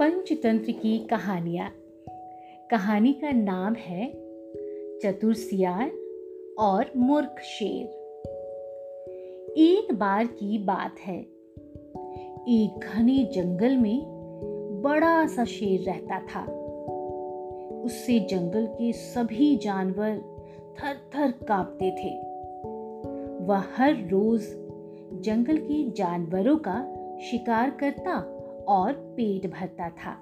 पंचतंत्र की कहानियाँ। कहानी का नाम है चतुर सियार और मूर्ख शेर। एक बार की बात है। एक घने जंगल में बड़ा सा शेर रहता था। उससे जंगल के सभी जानवर थर थर कांपते थे। वह हर रोज जंगल के जानवरों का शिकार करता और पेट भरता था।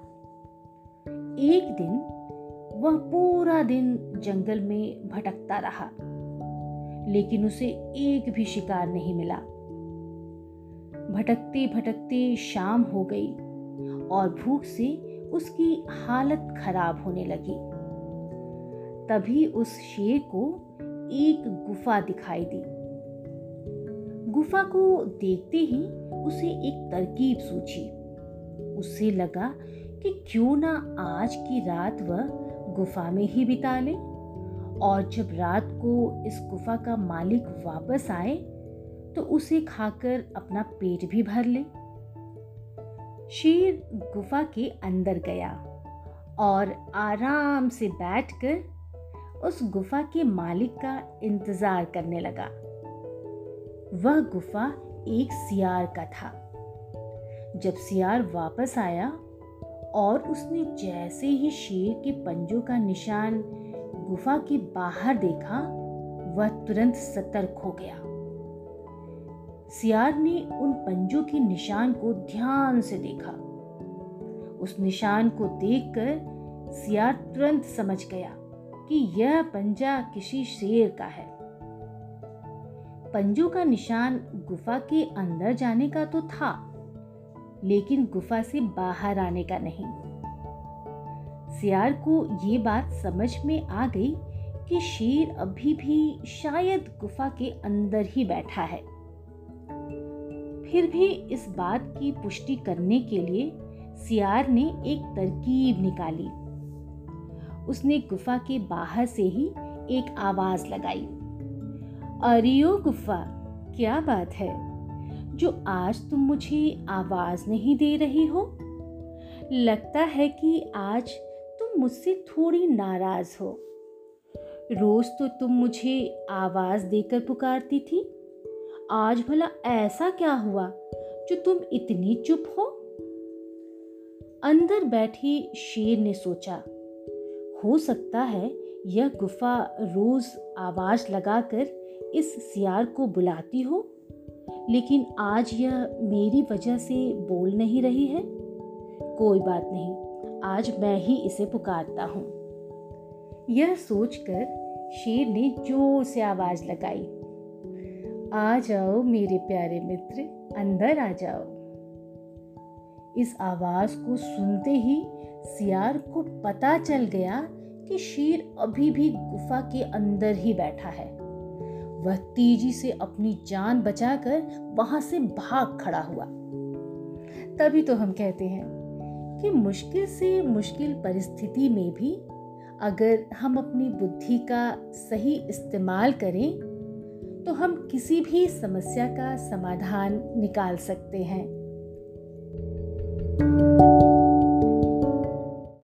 एक दिन वह पूरा दिन जंगल में भटकता रहा, लेकिन उसे एक भी शिकार नहीं मिला। भटकते भटकते शाम हो गई और भूख से उसकी हालत खराब होने लगी। तभी उस शेर को एक गुफा दिखाई दी। गुफा को देखते ही उसे एक तरकीब सूझी। उसे लगा कि क्यों ना आज की रात वह गुफा में ही बिता ले। और जब रात को इस गुफा का मालिक वापस आए तो उसे खाकर अपना पेट भी भर ले। शेर गुफा के अंदर गया और आराम से बैठकर उस गुफा के मालिक का इंतज़ार करने लगा। वह गुफा एक सियार का था। जब सियार वापस आया और उसने जैसे ही शेर के पंजों का निशान गुफा के बाहर देखा, वह तुरंत सतर्क हो गया। सियार ने उन पंजों के निशान को ध्यान से देखा। उस निशान को देखकर सियार तुरंत समझ गया कि यह पंजा किसी शेर का है। पंजों का निशान गुफा के अंदर जाने का तो था लेकिन गुफा से बाहर आने का नहीं। सियार को ये बात समझ में आ गई कि शेर अभी भी शायद गुफा के अंदर ही बैठा है। फिर भी इस बात की पुष्टि करने के लिए सियार ने एक तरकीब निकाली। उसने गुफा के बाहर से ही एक आवाज़ लगाई। अरियो गुफा, क्या बात है? जो आज तुम मुझे आवाज़ नहीं दे रही हो? लगता है कि आज तुम मुझसे थोड़ी नाराज़ हो। रोज तो तुम मुझे आवाज़ देकर पुकारती थी। आज भला ऐसा क्या हुआ जो तुम इतनी चुप हो? अंदर बैठी शेर ने सोचा, हो सकता है यह गुफा रोज आवाज़ लगाकर इस सियार को बुलाती हो। लेकिन आज यह मेरी वजह से बोल नहीं रही है? कोई बात नहीं, आज मैं ही इसे पुकारता हूँ। यह सोचकर शेर ने ज़ोर से आवाज़ लगाई। आ जाओ मेरे प्यारे मित्र, अंदर आ जाओ। इस आवाज़ को सुनते ही सियार को पता चल गया कि शेर अभी भी गुफा के अंदर ही बैठा है। वह तेज़ी से अपनी जान बचाकर वहाँ से भाग खड़ा हुआ। तभी तो हम कहते हैं कि मुश्किल से मुश्किल परिस्थिति में भी अगर हम अपनी बुद्धि का सही इस्तेमाल करें तो हम किसी भी समस्या का समाधान निकाल सकते हैं।